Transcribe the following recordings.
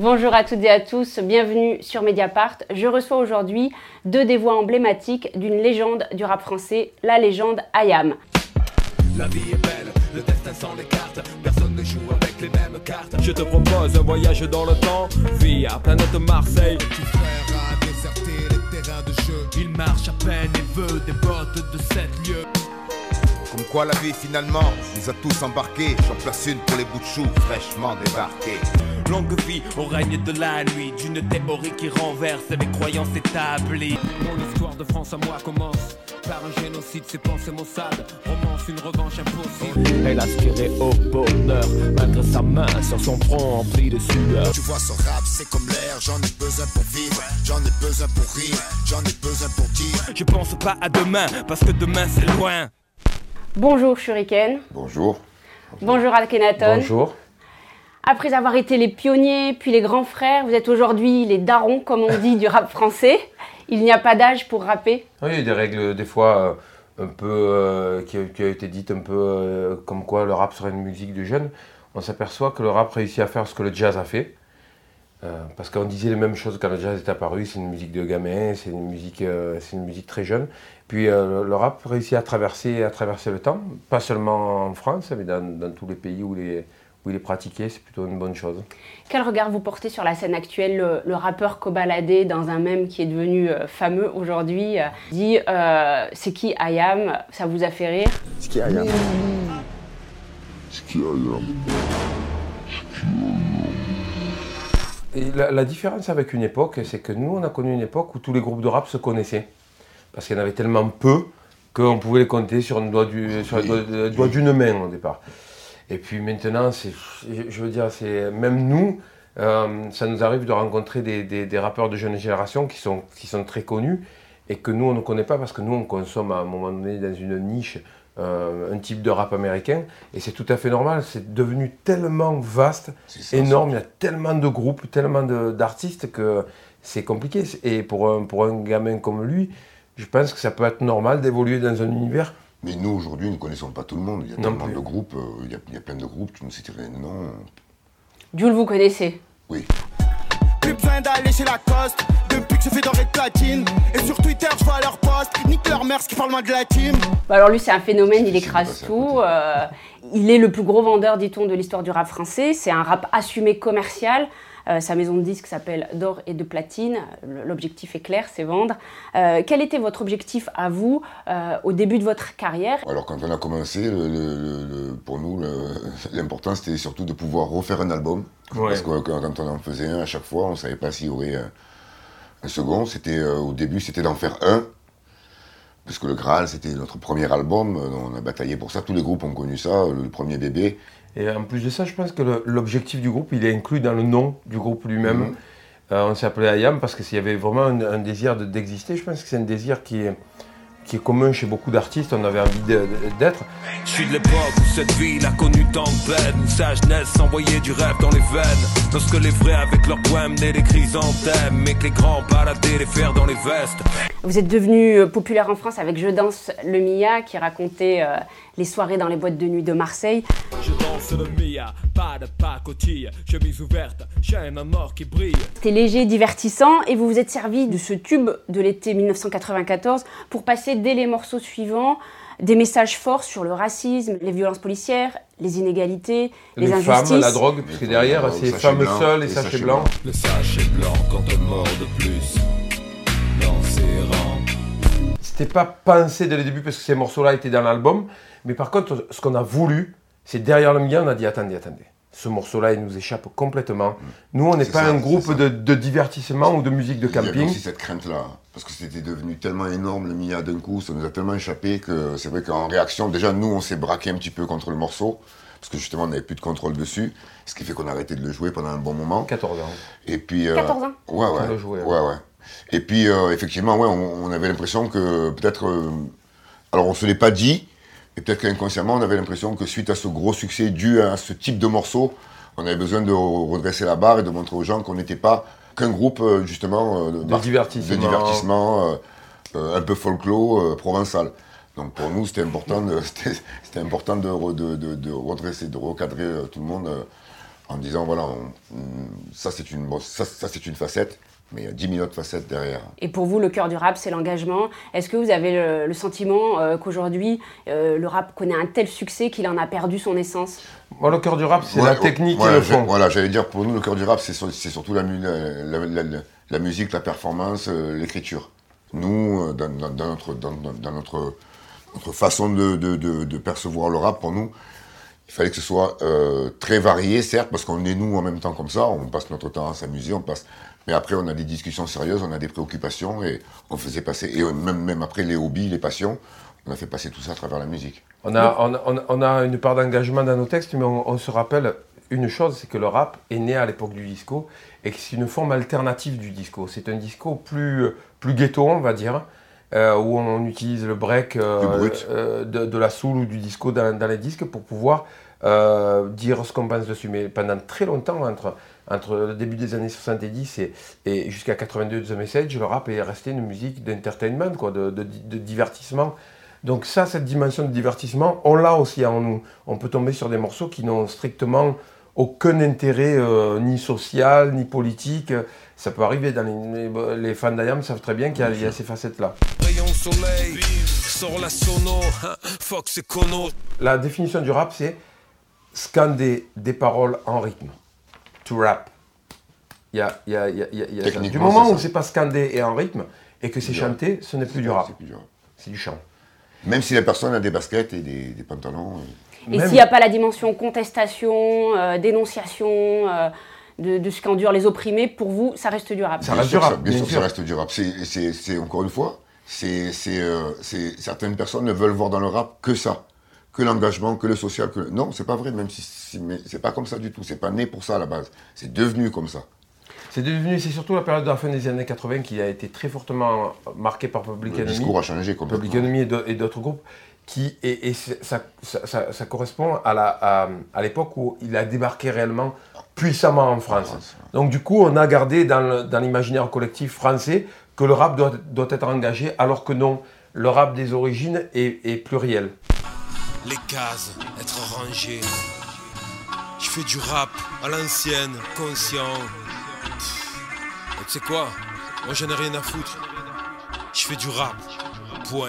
Bonjour à toutes et à tous, bienvenue sur Mediapart. Je reçois aujourd'hui deux des voix emblématiques d'une légende du rap français, la légende Ayam. La vie est belle, le destin sans les cartes, personne ne joue avec les mêmes cartes. Je te propose un voyage dans le temps, via planète Marseille. Ton frère a déserté les terrains de jeu, il marche à peine et veut des bottes de 7 lieues. Comme quoi la vie finalement nous a tous embarqués. J'en place une pour les bouts de choux fraîchement débarqués. Longue vie au règne de la nuit, d'une théorie qui renverse les croyances établies. Mon histoire de France à moi commence par un génocide, c'est pensées Mossad, romance, une revanche impossible. Elle aspirait au bonheur, mettre sa main sur son front empli de sueur. Tu vois ce rap c'est comme l'air, j'en ai besoin pour vivre, j'en ai besoin pour rire, j'en ai besoin pour dire. Je pense pas à demain, parce que demain c'est loin. Bonjour Shuriken, Bonjour. bonjour Alkenaton. Bonjour. Après avoir été les pionniers, puis les grands frères, vous êtes aujourd'hui les darons, comme on dit, du rap français. Il n'y a pas d'âge pour rapper. Oui, il y a des règles, des fois, euh, un peu, euh, qui, a, qui a été dites un peu euh, comme quoi le rap serait une musique de jeunes. On s'aperçoit que le rap réussit à faire ce que le jazz a fait. Euh, parce qu'on disait les mêmes choses quand le jazz est apparu, c'est une musique de gamin, c'est une musique, euh, c'est une musique très jeune. Puis euh, le, rap réussit à traverser, à traverser le temps, pas seulement en France, mais dans, dans tous les pays où, les, où il est pratiqué, c'est plutôt une bonne chose. Quel regard vous portez sur la scène actuelle Le, le rappeur Kobalade, dans un mème qui est devenu euh, fameux aujourd'hui, euh, dit euh, C'est qui Ayam Ça vous a fait rire? Ce qui Ayam. Et la, la différence avec une époque, c'est que nous, on a connu une époque où tous les groupes de rap se connaissaient. Parce qu'il y en avait tellement peu qu'on pouvait les compter sur, un doigt du- sur le doigt, le doigt d'une main au départ. Et puis maintenant, je veux dire, c'est même nous, euh, ça nous arrive de rencontrer des, des- des rappeurs de jeune génération qui sont, qui sont très connus et que nous, on ne connaît pas parce que nous, on consomme à un moment donné dans une niche euh, un type de rap américain. Et c'est tout à fait normal, c'est devenu tellement vaste ça, énorme, il y a tellement de groupes, tellement de- d'artistes que c'est compliqué. Et pour un, pour un gamin comme lui, je pense que ça peut être normal d'évoluer dans un univers. Mais nous, aujourd'hui, nous ne connaissons pas tout le monde. Il y a Non tellement plus. de groupes, euh, il y, a, il y a plein de groupes, tu nous citerais des noms. Jules, vous connaissez Oui. Plus besoin d'aller chez Lacoste Depuis que je fais doré de platine Et sur Twitter je vois leur post Nique leur mère ce qui parle moins de la team Bah Alors lui, c'est un phénomène, il écrase tout. euh, il est le plus gros vendeur, dit-on, de l'histoire du rap français. C'est un rap assumé commercial. Euh, sa maison de disques s'appelle D'or et de platine. L'objectif est clair, c'est vendre. Euh, quel était votre objectif à vous euh, au début de votre carrière? Alors, quand on a commencé, le- le- le- le- pour nous, l'important, c'était surtout de pouvoir refaire un album. Ouais. Parce que quand, quand on en faisait un à chaque fois, on ne savait pas s'il y aurait un, second. C'était, euh, au début, c'était d'en faire un. Parce que le Graal, c'était notre premier album. euh, On a bataillé pour ça. Tous les groupes ont connu ça. Le premier bébé. Et en plus de ça, je pense que l'objectif du groupe, il est inclus dans le nom du groupe lui-même. Mhm. Euh, on s'appelait Ayam parce qu'il y avait vraiment un, un désir de- d'exister. Je pense que c'est un désir qui est, qui est commun chez beaucoup d'artistes. On avait envie d'être. Je suis de l'époque où cette ville a connu tant de peine, où sa jeunesse s'envoyait du rêve dans les veines. Lorsque les vrais avec leurs poèmes des chrysanthèmes, mais que les grands baladaient les fers dans les vestes. Vous êtes devenu euh, populaire en France avec Je danse le Mia, qui racontait euh, les soirées dans les boîtes de nuit de Marseille. Je danse le Mia, pas de pacotille, chemise ouverte, j'aime un mort qui brille. C'était léger, divertissant, et vous vous êtes servi de ce tube de l'été 1994 pour passer dès les morceaux suivants des messages forts sur le racisme, les violences policières, les inégalités, les, Les, injustices. femmes, la drogue, puisque derrière, Euh, c'est femmes seules et et sachets blancs. Le sachet blanc quand un mort de plus. C'était pas pensé dès le début parce que ces morceaux-là étaient dans l'album. Mais par contre, ce qu'on a voulu, c'est derrière le mien, on a dit attendez, attendez. Ce morceau-là, il nous échappe complètement. Nous, on n'est pas ça, un groupe de, de divertissement ou de musique de Il y avait camping. aussi cette crainte-là, parce que c'était devenu tellement énorme le Mia d'un coup, ça nous a tellement échappé que c'est vrai qu'en réaction, déjà nous on s'est braqué un petit peu contre le morceau, parce que justement on n'avait plus de contrôle dessus, ce qui fait qu'on a arrêté de le jouer pendant un bon moment. 14 ans. Et puis, euh, 14 ans Ouais, ouais. On le jouait, ouais, ouais. Et puis euh, effectivement, ouais, on, on avait l'impression que peut-être, euh, alors on se l'est pas dit, mais peut-être qu'inconsciemment on avait l'impression que suite à ce gros succès dû à ce type de morceau, on avait besoin de redresser la barre et de montrer aux gens qu'on n'était pas qu'un groupe euh, justement De divertissement. de divertissement, euh, un peu folklore provençal. Donc pour nous, c'était important, de, c'était, c'était important de, re- de, de, de redresser, de recadrer tout le monde en disant voilà, on- ça, c'est une, bon, ça, ça, c'est une facette, mais il y a 10 000 autres facettes derrière. Et pour vous, le cœur du rap, c'est l'engagement. Est-ce que vous avez le, le sentiment euh, qu'aujourd'hui, euh, le rap connaît un tel succès qu'il en a perdu son essence? Moi, le cœur du rap, c'est Ouais, la technique et voilà, le fond. Voilà, j'allais dire, pour nous, le cœur du rap, c'est sur- c'est surtout la, mu- la, la- la- la- la musique, la performance, euh, l'écriture. Nous, dans, dans- dans notre, dans, dans- dans notre, notre façon de, de- de- de percevoir le rap, pour nous, il fallait que ce soit euh, très varié, certes, parce qu'on est nous en même temps comme ça, on passe notre temps à s'amuser, on passe. Mais après, on a des discussions sérieuses, on a des préoccupations, et on faisait passer, et même, même après les hobbies, les passions, on a fait passer tout ça à travers la musique. On a, on, on on a une part d'engagement dans nos textes, mais on, on se rappelle une chose, c'est que le rap est né à l'époque du disco et que c'est une forme alternative du disco. C'est un disco plus, plus ghetto, on va dire, euh, où on utilise le break euh, euh, de, de la soul ou du disco dans, dans les disques pour pouvoir dire ce qu'on pense dessus. Mais pendant très longtemps, entre, entre le début des années 70 et, et jusqu'à 82 The Message, le rap est resté une musique d'entertainment, quoi, de, de- de divertissement. Donc ça, cette dimension de divertissement, on l'a aussi en nous. On peut tomber sur des morceaux qui n'ont strictement aucun intérêt euh, ni social, ni politique. Ça peut arriver dans les, fans d'Ayam savent très bien qu'il y y a ces facettes-là. Hein. La définition du rap, c'est scander des paroles en rythme. To rap. Il y a, y a- y a-. Du moment où c'est pas scandé et en rythme, et que c'est chanté, ce n'est plus du rap, C'est plus du rap. c'est du chant. Même si la personne a des baskets et des, des pantalons. euh, Et s'il n'y a pas la dimension contestation, euh, dénonciation euh, de, de ce qu'endurent les opprimés, pour vous, ça reste du rap Ça reste du rap, bien sûr, ça reste du rap. C'est, encore une fois, euh, c'est- certaines personnes ne veulent voir dans le rap que ça, que l'engagement, que le social. Que... Non, c'est pas vrai, même si, si- mais c'est pas comme ça du tout. C'est pas né pour ça à la base. C'est devenu comme ça. C'est devenu, c'est surtout la période de la fin des années 80 qui a été très fortement marquée par Public Le Enemy. discours a changé complètement. Public Enemy et d'autres groupes, qui, et, ça, ça- ça- ça correspond à, la, à, à l'époque où il a débarqué réellement puissamment en France. France, Donc du coup, on a gardé dans, le- dans l'imaginaire collectif français que le rap doit, doit être engagé, alors que non, le rap des origines est, est pluriel. Les cases, être rangé. Je fais du rap à l'ancienne, conscient. Et Tu sais quoi? Moi j'en ai rien à foutre. Je fais du rap. Point.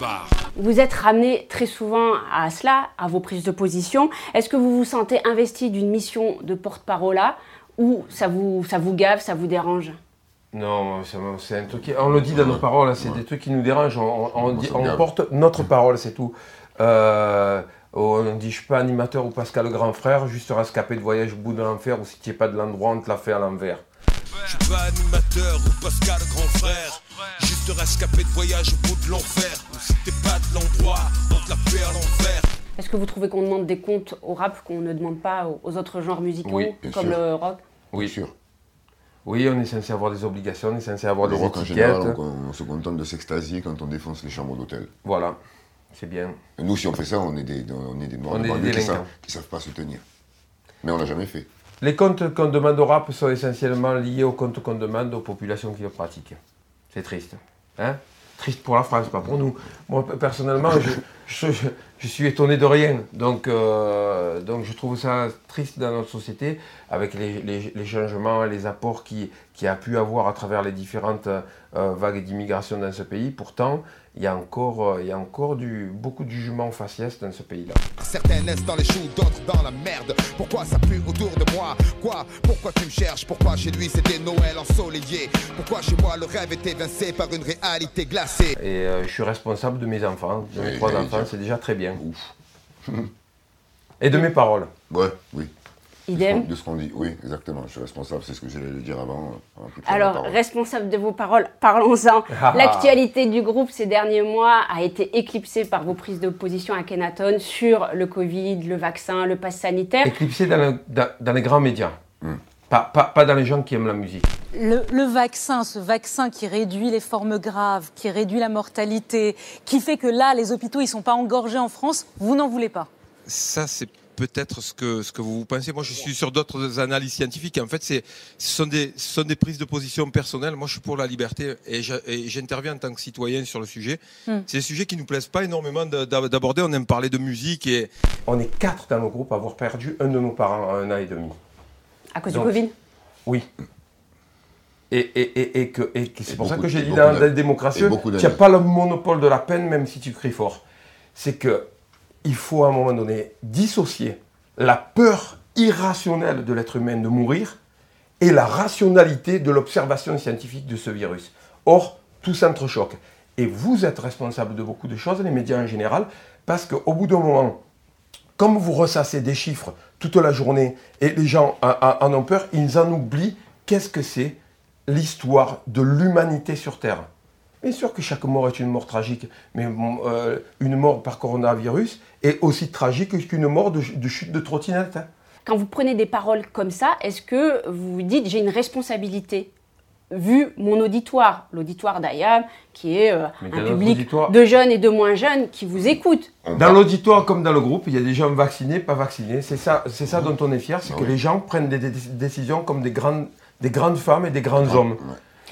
Barre. Vous êtes ramené très souvent à cela, à vos prises de position. Est-ce que vous vous sentez investi d'une mission de porte-parole là ou ça vous, ça vous gave, ça vous dérange? Non, c'est un truc. qui- on le dit dans nos paroles, hein, c'est des trucs qui nous dérangent. On, dit- porte notre parole, c'est tout. Euh, on dit je suis pas animateur ou Pascal le grand frère, juste rescapé de voyage au bout de l'enfer ou si tu es pas de l'endroit, on te l'a fait à l'envers. Je suis pas animateur ou Pascal grand frère. Juste rescapé de voyage au bout de l'enfer. Ou si t'es pas de l'endroit, on te la fait à l'envers. Est-ce que vous trouvez qu'on demande des comptes au rap qu'on ne demande pas aux- autres genres musicaux, Oui, comme sûr. le rock? Oui, sûr. Oui, on est censé avoir des obligations, on est censé avoir Le des rock en général, on, on se contente de s'extasier quand on défonce les chambres d'hôtel. Voilà, c'est bien. Nous, si on fait ça, on est des, on est des noirs On de est des qui délinquants. savent, pas se tenir. Mais on l'a jamais fait. Les comptes qu'on demande au rap sont essentiellement liés aux comptes qu'on demande aux populations qui le pratiquent. C'est triste. Hein? Triste pour la France, pas pour nous. Moi, personnellement, je, je- je- je suis étonné de rien. Donc, euh, donc je trouve ça triste dans notre société, avec les, les- les changements, les apports qui, qui a pu avoir à travers les différentes euh, vagues d'immigration dans ce pays. Pourtant, il y a encore, euh, il y a encore du, beaucoup de jugements faciès dans ce pays-là. Certains naissent dans les choux, d'autres dans la merde. Pourquoi ça pue autour de moi? Quoi? Pourquoi tu me cherches? Pourquoi chez lui c'était Noël ensoleillé? Pourquoi chez moi le rêve était évincé par une réalité glacée? Et euh, je suis responsable de mes enfants, de mes Oui, trois enfants, c'est déjà très bien. Ouf. Et de mes paroles. Ouais, oui. Idem. De ce qu'on dit, oui, exactement. Je suis responsable, c'est ce que j'allais dire avant. euh, Alors, responsable de vos paroles, parlons-en. Ah. L'actualité du groupe ces derniers mois a été éclipsée par vos prises de position à Kenaton sur le Covid, le vaccin, le pass sanitaire. Éclipsé dans, le- dans- dans les grands médias. Hmm. Pas, pas, pas dans les gens qui aiment la musique. Le, le vaccin, ce vaccin qui réduit les formes graves, qui réduit la mortalité, qui fait que là, les hôpitaux, ils sont pas engorgés en France, vous n'en voulez pas? ça, c'est peut-être ce que, ce que vous pensez. Moi, je suis sur d'autres analyses scientifiques. En fait, c'est, ce, sont des, ce sont des prises de position personnelles. Moi, je suis pour la liberté et, j'interviens en tant que citoyen sur le sujet. Hmm. C'est des sujets qui nous plaisent pas énormément de- d'a- d'aborder. On aime parler de musique et On est quatre dans nos groupes à avoir perdu un de nos parents en un an et demi. À cause Donc, du Covid? Oui. Et, et, et, et que, et c'est pour ça que j'ai dit dans la démocratie, tu n'as pas le monopole de la peine même si tu cries fort. C'est que il faut à un moment donné dissocier la peur irrationnelle de l'être humain de mourir et la rationalité de l'observation scientifique de ce virus. Or, tout s'entrechoque. Et vous êtes responsable de beaucoup de choses, les médias en général, parce qu'au bout d'un moment, comme vous ressassez des chiffres toute la journée et les gens en- ont peur, ils en oublient qu'est-ce que c'est l'histoire de l'humanité sur Terre? Bien sûr que chaque mort est une mort tragique, mais euh, une mort par coronavirus est aussi tragique qu'une mort de, de chute de trottinette. hein. Quand vous prenez des paroles comme ça, est-ce que vous vous dites j'ai une responsabilité vu mon auditoire, l'auditoire d'IAM, qui est euh, un public auditoire- de jeunes et de moins jeunes qui vous écoutent? Dans l'auditoire comme dans le groupe, il y a des gens vaccinés, pas vaccinés. C'est ça, c'est ça dont on est fier, c'est que oui. les gens prennent des, des décisions comme des grandes, des grandes femmes et des grands hommes.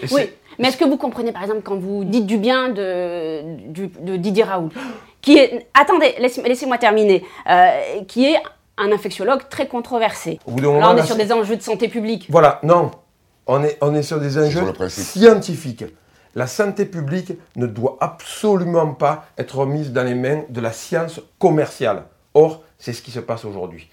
Et Oui, mais est-ce que vous comprenez par exemple quand vous dites du bien de, du- de Didier Raoult, qui est, attendez, laisse- laissez-moi terminer, euh, qui est un infectiologue très controversé. Là, on est là, sur des enjeux de santé publique. Voilà, non. On est, on est sur des enjeux sur scientifiques. La santé publique ne doit absolument pas être mise dans les mains de la science commerciale. Or, c'est ce qui se passe aujourd'hui.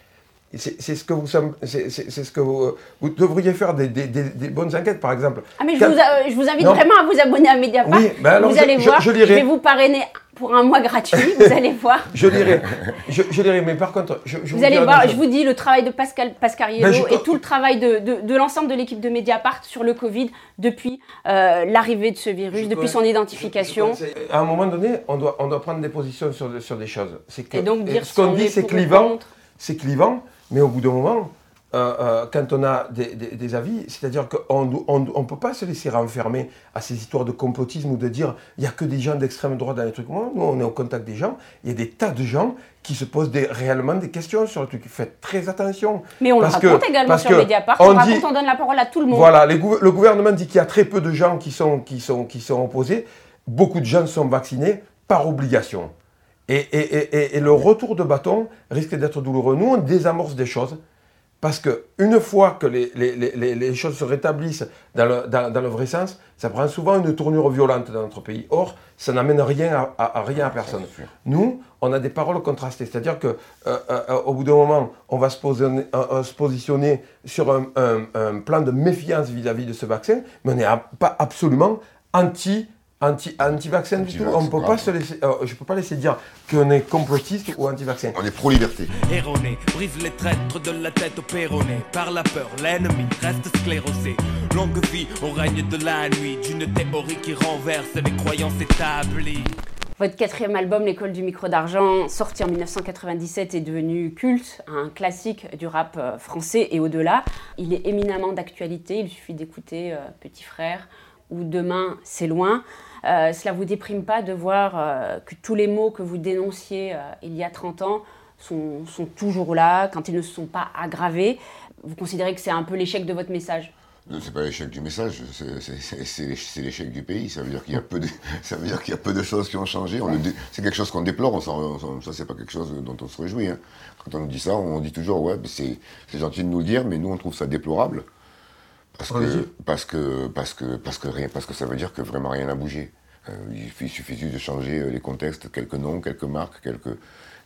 C'est ce que vous, sem- c'est c'est- c'est ce que vous, vous devriez faire des, des- des- des bonnes enquêtes, par exemple. Ah mais je Quand- vous, a- je vous invite Non. vraiment à vous abonner à Mediapart. Oui, ben alors vous je- allez je- voir, je vais vous parrainer pour un mois gratuit, vous allez voir. Je lirai, je, lirai, mais par contre, je, Vous allez voir, je vous dis le travail de Pascal Pascariello Ben, et tout le travail de, l'ensemble de l'équipe de Mediapart sur le Covid depuis euh, l'arrivée de ce virus, depuis son identification. À un moment donné, on doit, on doit prendre des positions sur, de- sur des choses. C'est que, Et donc dire ce qu'on on dit, est c'est clivant, c'est clivant, mais au bout d'un moment, euh, euh, quand on a des, des- des avis, c'est-à-dire qu'on ne on, on peut pas se laisser renfermer à ces histoires de complotisme ou de dire il n'y a que des gens d'extrême droite dans les trucs. Moi, nous, on est au contact des gens, il y a des tas de gens qui se posent des- réellement des questions sur le truc. Faites très attention. Mais on le que- raconte également parce sur que Mediapart. on On, dit- raconte, on donne la parole à tout le monde. Voilà, les le gouvernement dit qu'il y a très peu de gens qui sont, qui sont, qui sont opposés. Beaucoup de gens sont vaccinés par obligation. Et, et- et- et- et le retour de bâton risque d'être douloureux. Nous, on désamorce des choses. Parce que une fois que les, les- les- les- les choses se rétablissent dans le, dans- dans le vrai sens, ça prend souvent une tournure violente dans notre pays. Or, ça n'amène rien à, à- à rien à personne. Nous, on a des paroles contrastées. C'est-à-dire que euh, euh, au bout d'un moment, on va se, euh, euh, se positionner sur un, un- un plan de méfiance vis-à-vis de ce vaccin, mais on n'est pas absolument anti anti anti-vaccin du tout. On peut pas se laisser, euh, je peux pas laisser dire qu'on est complotiste ou anti-vaccin. On est pro-liberté. erroné Brise les traîtres de la tête au péroné Par la peur, l'ennemi reste sclérosé Longue vie au règne de la nuit D'une théorie qui renverse les croyances établies Votre quatrième album, L'école du micro d'argent, sorti en 1997, est devenu culte, un classique du rap euh, français et au-delà. Il est éminemment d'actualité, il suffit d'écouter euh, Petit Frère ou Demain, c'est loin. Euh, cela vous déprime pas de voir euh, que tous les mots que vous dénonciez euh, il y a 30 ans sont, toujours là, quand ils ne se sont pas aggravés? Vous considérez que c'est un peu l'échec de votre message? C'est pas l'échec du message, c'est- c'est- c'est c'est l'éch- c'est l'échec du pays. Ça veut dire qu'il y a peu de, choses qui ont changé. C'est quelque chose qu'on déplore. On on ça, c'est pas quelque chose dont on se réjouit. hein. Quand on nous dit ça, on dit toujours ouais, c'est gentil de nous le dire, mais nous on trouve ça déplorable parce que parce que parce que parce que rien, parce que ça veut dire que vraiment rien n'a bougé. Euh, il, suffit, juste de changer euh, les contextes, quelques noms, quelques marques, quelques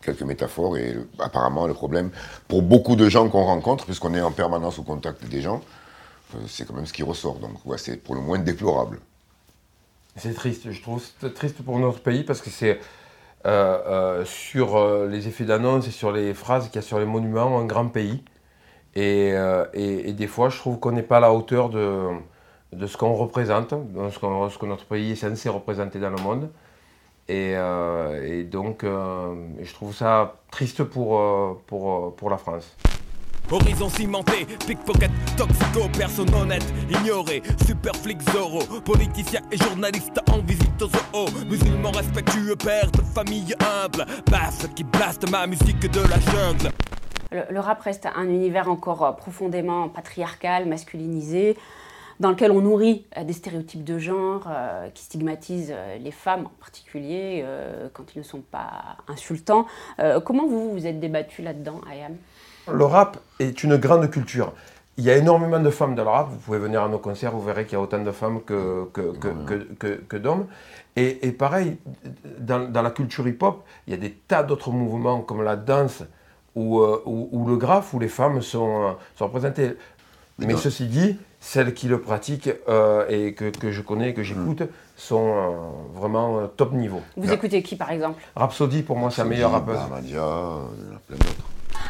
quelques métaphores et apparemment le problème pour beaucoup de gens qu'on rencontre, puisqu'on est en permanence au contact des gens, euh, c'est quand même ce qui ressort. Donc, ouais, c'est pour le moins déplorable. C'est triste, je trouve triste pour notre pays parce que c'est euh, sur les effets d'annonce et sur les phrases qu'il y a sur les monuments un grand pays. Et, euh, et- des fois, je trouve qu'on n'est pas à la hauteur de, de ce qu'on représente, de ce, ce que notre pays est censé représenter dans le monde. Et, euh, donc, euh, je trouve ça triste pour, pour, pour la France. Horizon cimenté, pickpocket, toxico, personne honnête, ignoré, super flic Zorro, politicien et journaliste en visite au zoo, musulman respectueux, père de famille humble, basse qui blaste ma musique de la jungle. Le, le rap reste un univers encore euh, profondément patriarcal, masculinisé, dans lequel on nourrit euh, des stéréotypes de genre euh, qui stigmatisent les femmes en particulier euh, quand ils ne sont pas insultants. Euh, comment vous vous êtes débattu là-dedans, Ayam? Le rap est une grande culture. il y a énormément de femmes dans le rap. Vous pouvez venir à nos concerts, vous verrez qu'il y a autant de femmes que, que, que, que- que- que d'hommes. Et, et pareil, dans, dans la culture hip-hop, il y a des tas d'autres mouvements comme la danse ou, euh, ou, ou le graphe où les femmes sont, euh, sont représentées. Mais Mais dans- ceci dit, celles qui le pratiquent euh, et que, que je connais, que j'écoute, sont euh, vraiment euh, top niveau. Vous écoutez qui par exemple? Rhapsody, pour moi, c'est la meilleure rappeuse. Bamadia, euh, il y en a plein d'autres.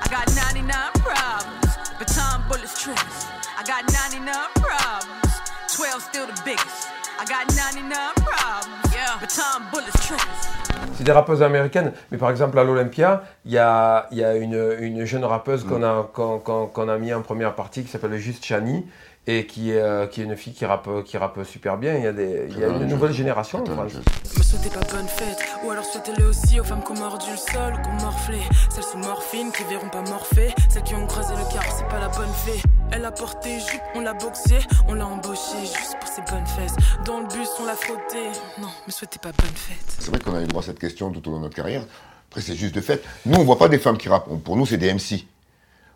I got 99 problems, but time bullets tricks. I got 99 problems, 12 still the biggest. I got 99 problems, yeah, but time bullets tricks. C'est des rappeuses américaines, mais par exemple à l'Olympia, il y a, une, une jeune rappeuse qu'on a, qu'on, mis en première partie qui s'appelle Juste Chani et qui est, euh, qui est une fille qui rappe, qui rappe super bien. Il y a, des, il y a une nouvelle génération en France. Me souhaitez pas bonne fête, ou alors souhaitez-le aussi aux femmes qui ont mordu le sol, qui ont morflé. Celles sous morphine qui verront pas morphée, celles qui ont croisé le car, c'est pas la bonne fée. Elle a porté jupe, on l'a boxé, on l'a embauché juste pour ses bonnes fesses. Dans le bus, on l'a frotté. Non, me souhaitez pas bonne fête. C'est vrai qu'on a eu droit à cette question tout au long de notre carrière. Après, c'est juste de fait. Nous, on voit pas des femmes qui rappent. Pour nous, c'est des MC.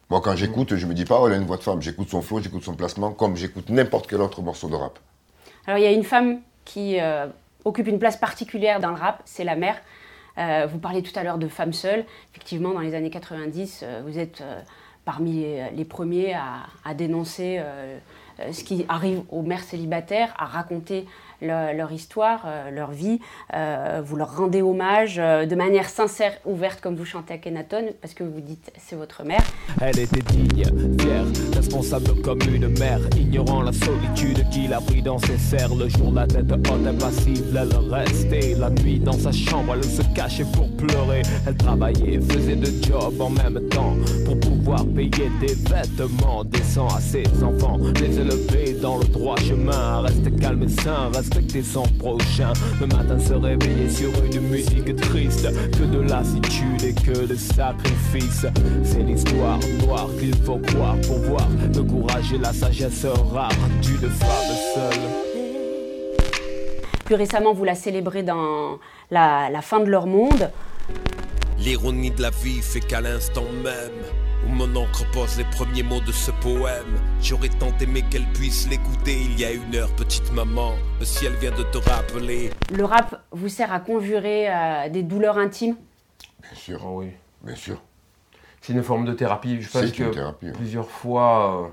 Moi, quand j'écoute, je me dis pas, oh, elle a une voix de femme. J'écoute son flow, j'écoute son placement, comme j'écoute n'importe quel autre morceau de rap. Alors il y a une femme qui euh, occupe une place particulière dans le rap, c'est la mère. Euh, vous parliez tout à l'heure de femmes seules. Effectivement, dans les années 90, euh, vous êtes parmi les, premiers à, dénoncer ce qui arrive aux mères célibataires, à raconter leur, leur histoire, euh, leur vie. Euh, vous leur rendez hommage euh, de manière sincère, ouverte, comme vous chantez à Kenaton, parce que vous dites c'est votre mère. Elle était digne, fière, responsable comme une mère, ignorant la solitude qu'il a pris dans ses serres. Le jour, la tête haute, impassible, elle restait. La nuit, dans sa chambre, elle se cachait pour pleurer. Elle travaillait, faisait deux jobs en même temps pour pouvoir payer des vêtements décents à ses enfants. Les élever dans le droit chemin, rester calme et sain, respecter son prochain. Le matin, se réveiller sur une musique triste, que de lassitude et que de sacrifice. C'est l'histoire noire qu'il faut croire pour voir le courage et la sagesse rare d'une femme seule. Plus récemment, vous la célébrez dans la, la fin de leur monde. L'ironie de la vie fait qu'à l'instant même où mon encre pose les premiers mots de ce poème, j'aurais tant aimé qu'elle puisse l'écouter il y a une heure, petite maman. Le ciel vient de te rappeler. Le rap vous sert à conjurer euh, des douleurs intimes? Bien sûr. Ah oui. Bien sûr. C'est une forme de thérapie. Je pense que une thérapie, ouais. plusieurs fois, euh,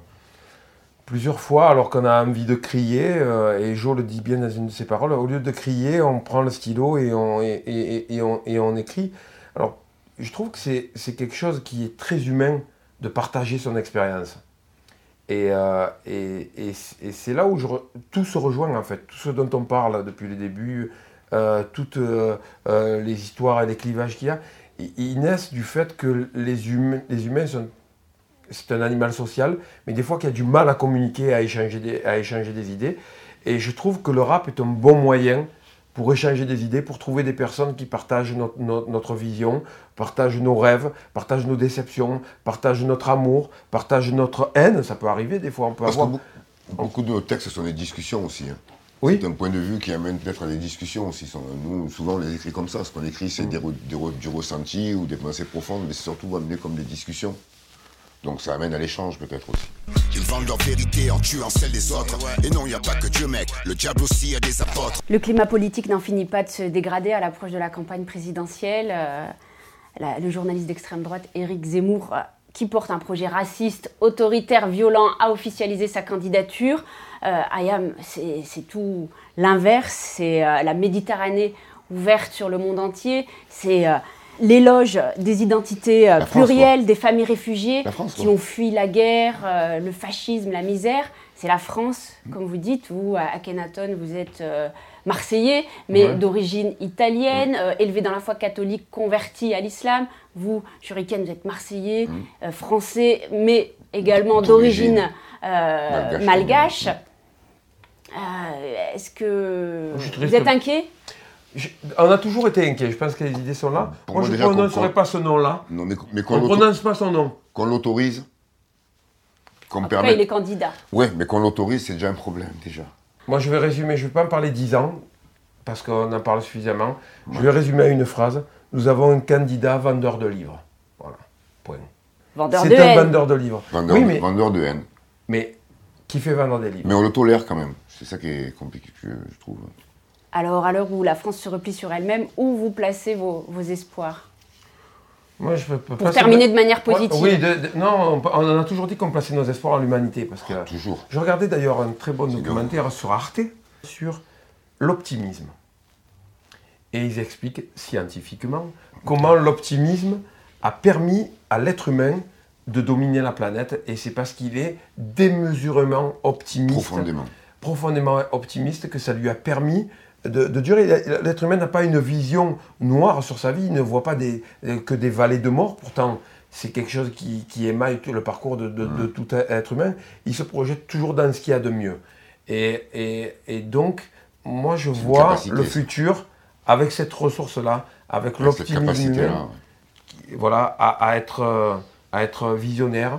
plusieurs fois, alors qu'on a envie de crier, euh, et Jo le dit bien dans une de ses paroles, au lieu de crier, on prend le stylo et on, et, et- et on, et on écrit. Alors, je trouve que c'est quelque chose qui est très humain de partager son expérience. Et, euh, et, et c'est là où je tout se rejoint en fait, tout ce dont on parle depuis le début, euh, toutes euh, les histoires et les clivages qu'il y a, ils- naissent du fait que les humains, les humains sont c'est un animal social, mais des fois qu'il y a du mal à communiquer, à échanger, des, à échanger des idées. Et je trouve que le rap est un bon moyen pour échanger des idées, pour trouver des personnes qui partagent notre, notre- notre vision, partagent nos rêves, partagent nos déceptions, partagent notre amour, partagent notre haine. Ça peut arriver des fois, on peut Parce que avoir... beaucoup, beaucoup de nos textes sont des discussions aussi. hein. Oui. C'est un point de vue qui amène peut-être à des discussions aussi. Nous, souvent, on les écrit comme ça. Ce qu'on écrit, c'est re- du ressenti ou des pensées profondes, mais c'est surtout amené comme des discussions. Donc ça amène à l'échange peut-être aussi. Ils vendent leur vérité en tuant celle des autres. Et non, y a pas que Dieu, mec. Le diable aussi a des apôtres. Le climat politique n'en finit pas de se dégrader à l'approche de la campagne présidentielle. Euh, la- le journaliste d'extrême droite Éric Zemmour, euh, qui porte un projet raciste, autoritaire, violent, a officialisé sa candidature. Euh, Ayam, c'est c'est tout l'inverse. C'est euh, la Méditerranée ouverte sur le monde entier. C'est euh, l'éloge des identités euh, plurielles, des familles réfugiées France, qui quoi. ont fui la guerre, euh, le fascisme, la misère. C'est la France, comme vous dites. Vous, à Akhenaton, vous êtes euh, marseillais, mais Ouais. d'origine italienne, euh, élevé dans la foi catholique, converti à l'islam. Vous, Shuriken, vous êtes marseillais, euh, français, mais également D'origine. euh, Malgache. malgache. Euh, Est-ce que vous êtes inquiet? Je- on a toujours été inquiets, je pense que les idées sont là. Pour moi, moi, je ne prononcerai pas ce nom-là. Non, mais, mais On qu'on ne prononce pas son nom. qu'on l'autorise, qu'on permette. il est candidat. Ouais, mais qu'on l'autorise, c'est déjà un problème déjà. Moi, je vais résumer, je ne vais pas en parler 10 ans, parce qu'on en parle suffisamment. Je vais résumer à une phrase. Nous avons un candidat vendeur de livres. Voilà, point. Vendeur de C'est un haine. vendeur de livres. Vendeur, oui, de- mais vendeur de haine. mais qui fait vendre des livres? Mais on le tolère quand même. C'est ça qui est compliqué, je trouve. Alors, à l'heure où la France se replie sur elle-même, où vous placez vos, vos espoirs? Moi, je peux, peux Pour pas- terminer de manière positive. Oui, de- de- non, on, on en a toujours dit qu'on plaçait nos espoirs en l'humanité. Parce que Toujours. je regardais d'ailleurs un très bon documentaire sur Arte sur l'optimisme. Et ils expliquent scientifiquement comment l'optimisme a permis à l'être humain de dominer la planète. Et c'est parce qu'il est démesurément optimiste. Profondément. profondément optimiste que ça lui a permis de, de durer. L'être humain n'a pas une vision noire sur sa vie, il ne voit pas des, que des vallées de mort, pourtant c'est quelque chose qui, qui émaille tout le parcours de, de- de tout être humain. Il se projette toujours dans ce qu'il y a de mieux. Et, et- et donc, moi je vois capacité, le futur avec cette ressource-là, avec l'optimisme voilà, à, à être, euh, à être visionnaire,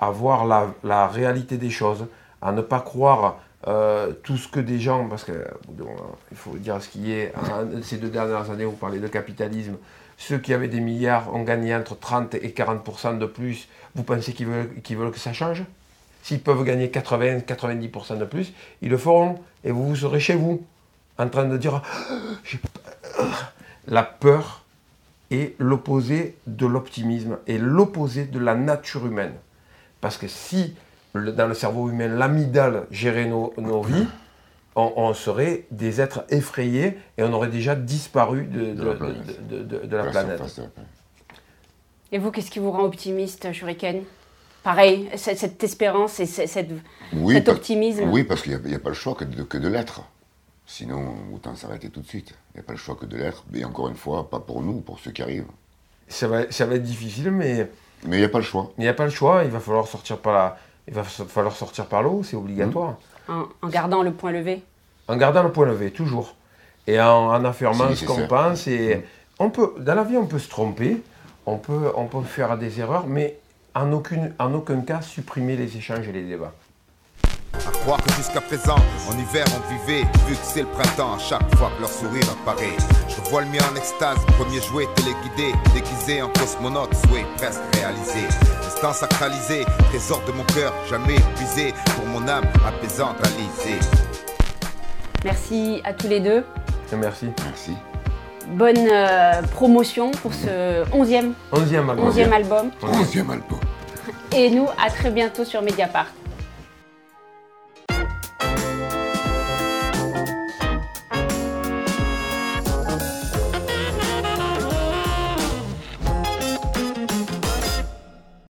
à voir la, la réalité des choses, à ne pas croire euh, tout ce que des gens, parce que euh, bon, il faut dire ce qui est, hein, ces deux dernières années, vous parlez de capitalisme, ceux qui avaient des milliards ont gagné entre 30 et 40% de plus, vous pensez qu'ils veulent, que ça change? S'ils peuvent gagner 80-90% de plus, ils le feront, et vous, vous serez chez vous, en train de dire, peur. la peur est l'opposé de l'optimisme et l'opposé de la nature humaine. Parce que si le- dans le cerveau humain l'amygdale gérait nos, nos vies, on, on serait des êtres effrayés et on aurait déjà disparu de, de- la de- planète. de- de- de la La planète. surface de la planète. Et vous, qu'est-ce qui vous rend optimiste, Shuriken? Pareil, cette, cette espérance et ce- cette, Oui, cet parce- optimisme. Oui, parce qu'il n'y a, pas le choix que de, que de l'être. Sinon, autant s'arrêter tout de suite. Il n'y a pas le choix que de l'être. Mais encore une fois, pas pour nous, pour ceux qui arrivent. Ça va, ça va être difficile, mais Mais il n'y a pas le choix. il n'y a pas le choix. Il va falloir sortir par la, il va falloir sortir par l'eau, c'est obligatoire. En, en gardant le point levé. En gardant le point levé, toujours. Et en, en affirmant ce qu'on pense. Et on peut, dans la vie, on peut se tromper, on peut, on peut faire des erreurs, mais en, aucune, en aucun cas supprimer les échanges et les débats. À croire que jusqu'à présent, en hiver on vivait, vu que c'est le printemps, à chaque fois que leur sourire apparaît. Je vois le mien en extase, premier jouet téléguidé, déguisé en cosmonaute, souhait presque réalisé. Instant sacralisé, trésor de mon cœur, jamais épuisé, pour mon âme apaisante alisée. Merci à tous les deux. Merci. Merci. Bonne euh, promotion pour ce 11e, Onzième album. 11e album. Onzième album. Et nous, à très bientôt sur Mediapart.